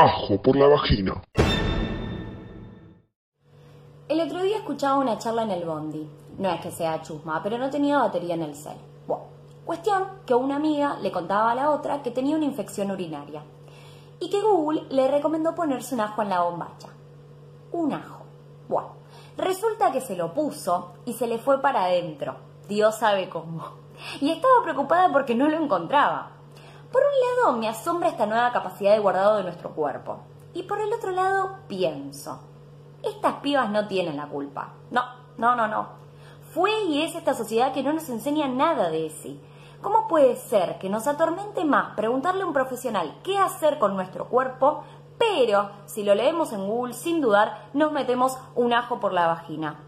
Ajo por la vagina. El otro día escuchaba una charla en el Bondi. No es que sea chusma, pero no tenía batería en el cel. Bueno, cuestión que una amiga le contaba a la otra que tenía una infección urinaria y que Google le recomendó ponerse un ajo en la bombacha. Un ajo. Bueno, resulta que se lo puso y se le fue para adentro. Dios sabe cómo. Y estaba preocupada porque no lo encontraba. Por un lado, me asombra esta nueva capacidad de guardado de nuestro cuerpo. Y por el otro lado, pienso, estas pibas no tienen la culpa. No, no, no, no. Fue y es esta sociedad que no nos enseña nada de sí. ¿Cómo puede ser que nos atormente más preguntarle a un profesional qué hacer con nuestro cuerpo, pero si lo leemos en Google sin dudar nos metemos un ajo por la vagina?